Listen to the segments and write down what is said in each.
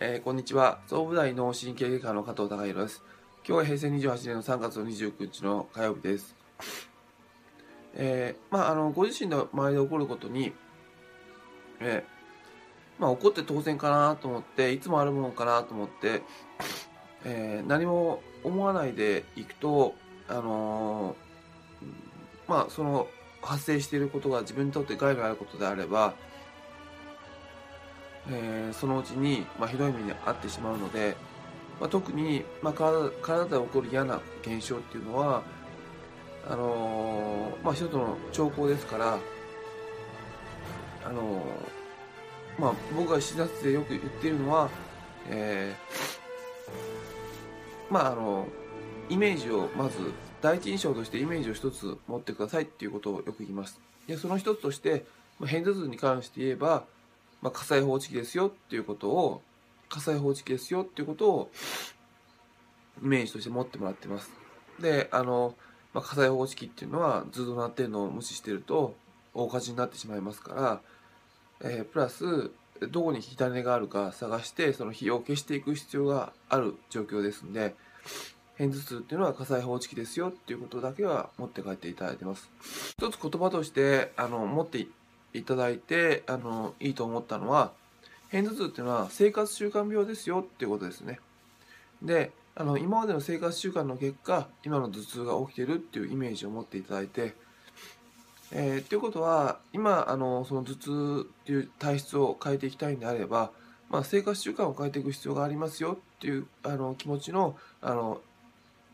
えー、こんにちは。総武大脳神経外科の加藤孝弘です。今日は平成28年の3月の29日の火曜日です。えー、まあ、あの、ご自身の周りで起こることに、えー、まあ、起こって当然かなと思って、いつもあるものかなと思って、えー、何も思わないでいくと、あのまあ、その、発生していることが自分にとって害のあることであれば、えー、そのうちに、まあ、ひどい目に遭ってしまうので、まあ、特に、まあ体、体で起こる嫌な現象っていうのは、あのー、まあ、一つの兆候ですから、あのー、まあ、僕が視察でよく言っているのは、えー、まあ、あのイメージをまず第一印象としてイメージを一つ持ってくださいっていうことをよく言います。でその一つとして、まあ、片頭痛に関して言えば、まあ、火災報知器ですよっていうことを、火災報知器ですよっていうことを、イメージとして持ってもらってます。で、あの、まあ、火災報知器っていうのは、ずっと鳴ってるのを無視してると、大火事になってしまいますから、えー、プラス、どこに火種があるか探して、その火を消していく必要がある状況ですんで、片頭痛っていうのは火災報知器ですよっていうことだけは持って帰っていただいてます。一つ言葉として、あの、持っていただいてあのいいと思ったのは片頭痛っていうのは生活習慣病ですよっていうことですね。であの今までの生活習慣の結果今の頭痛が起きてるっていうイメージを持っていただいてえー、っていうことは今あのその頭痛っていう体質を変えていきたいんであれば、まあ、生活習慣を変えていく必要がありますよっていうあの気持ちのあの、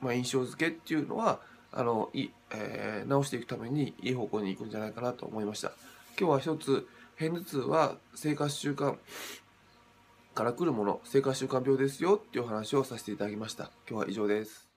まあ、印象付けっていうのはあのい、えー、直していくためにいい方向に行くんじゃないかなと思いました。今日は一つ片頭痛は生活習慣から来るもの生活習慣病ですよっていう話をさせていただきました。今日は以上です。